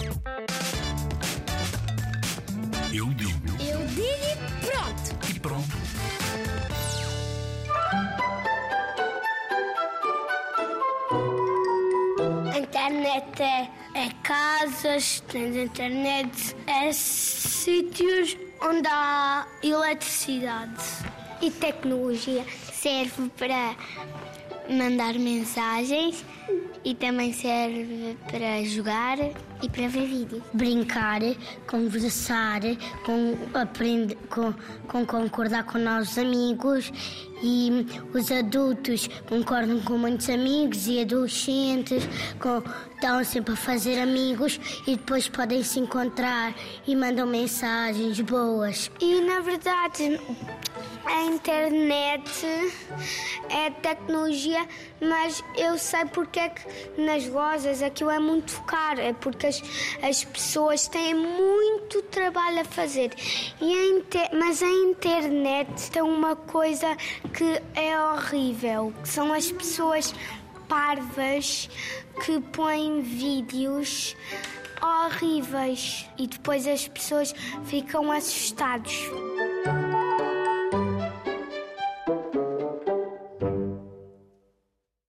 Eu digo Eu digo e pronto. e pronto. Internet é, é casas, tens internet, é sítios onde há eletricidade. E tecnologia serve para mandar mensagens e também serve para jogar e para ver vídeo. Brincar, conversar, com, aprender, com, com concordar com nossos amigos e os adultos concordam com muitos amigos e adolescentes com, estão sempre a fazer amigos e depois podem se encontrar e mandam mensagens boas. E na verdade a internet é tecnologia, mas eu sei porque é que nas lojas aquilo é muito caro. É porque as, as pessoas têm muito trabalho a fazer. E a inter- mas a internet tem uma coisa que é horrível, que são as pessoas parvas que põem vídeos horríveis e depois as pessoas ficam assustados.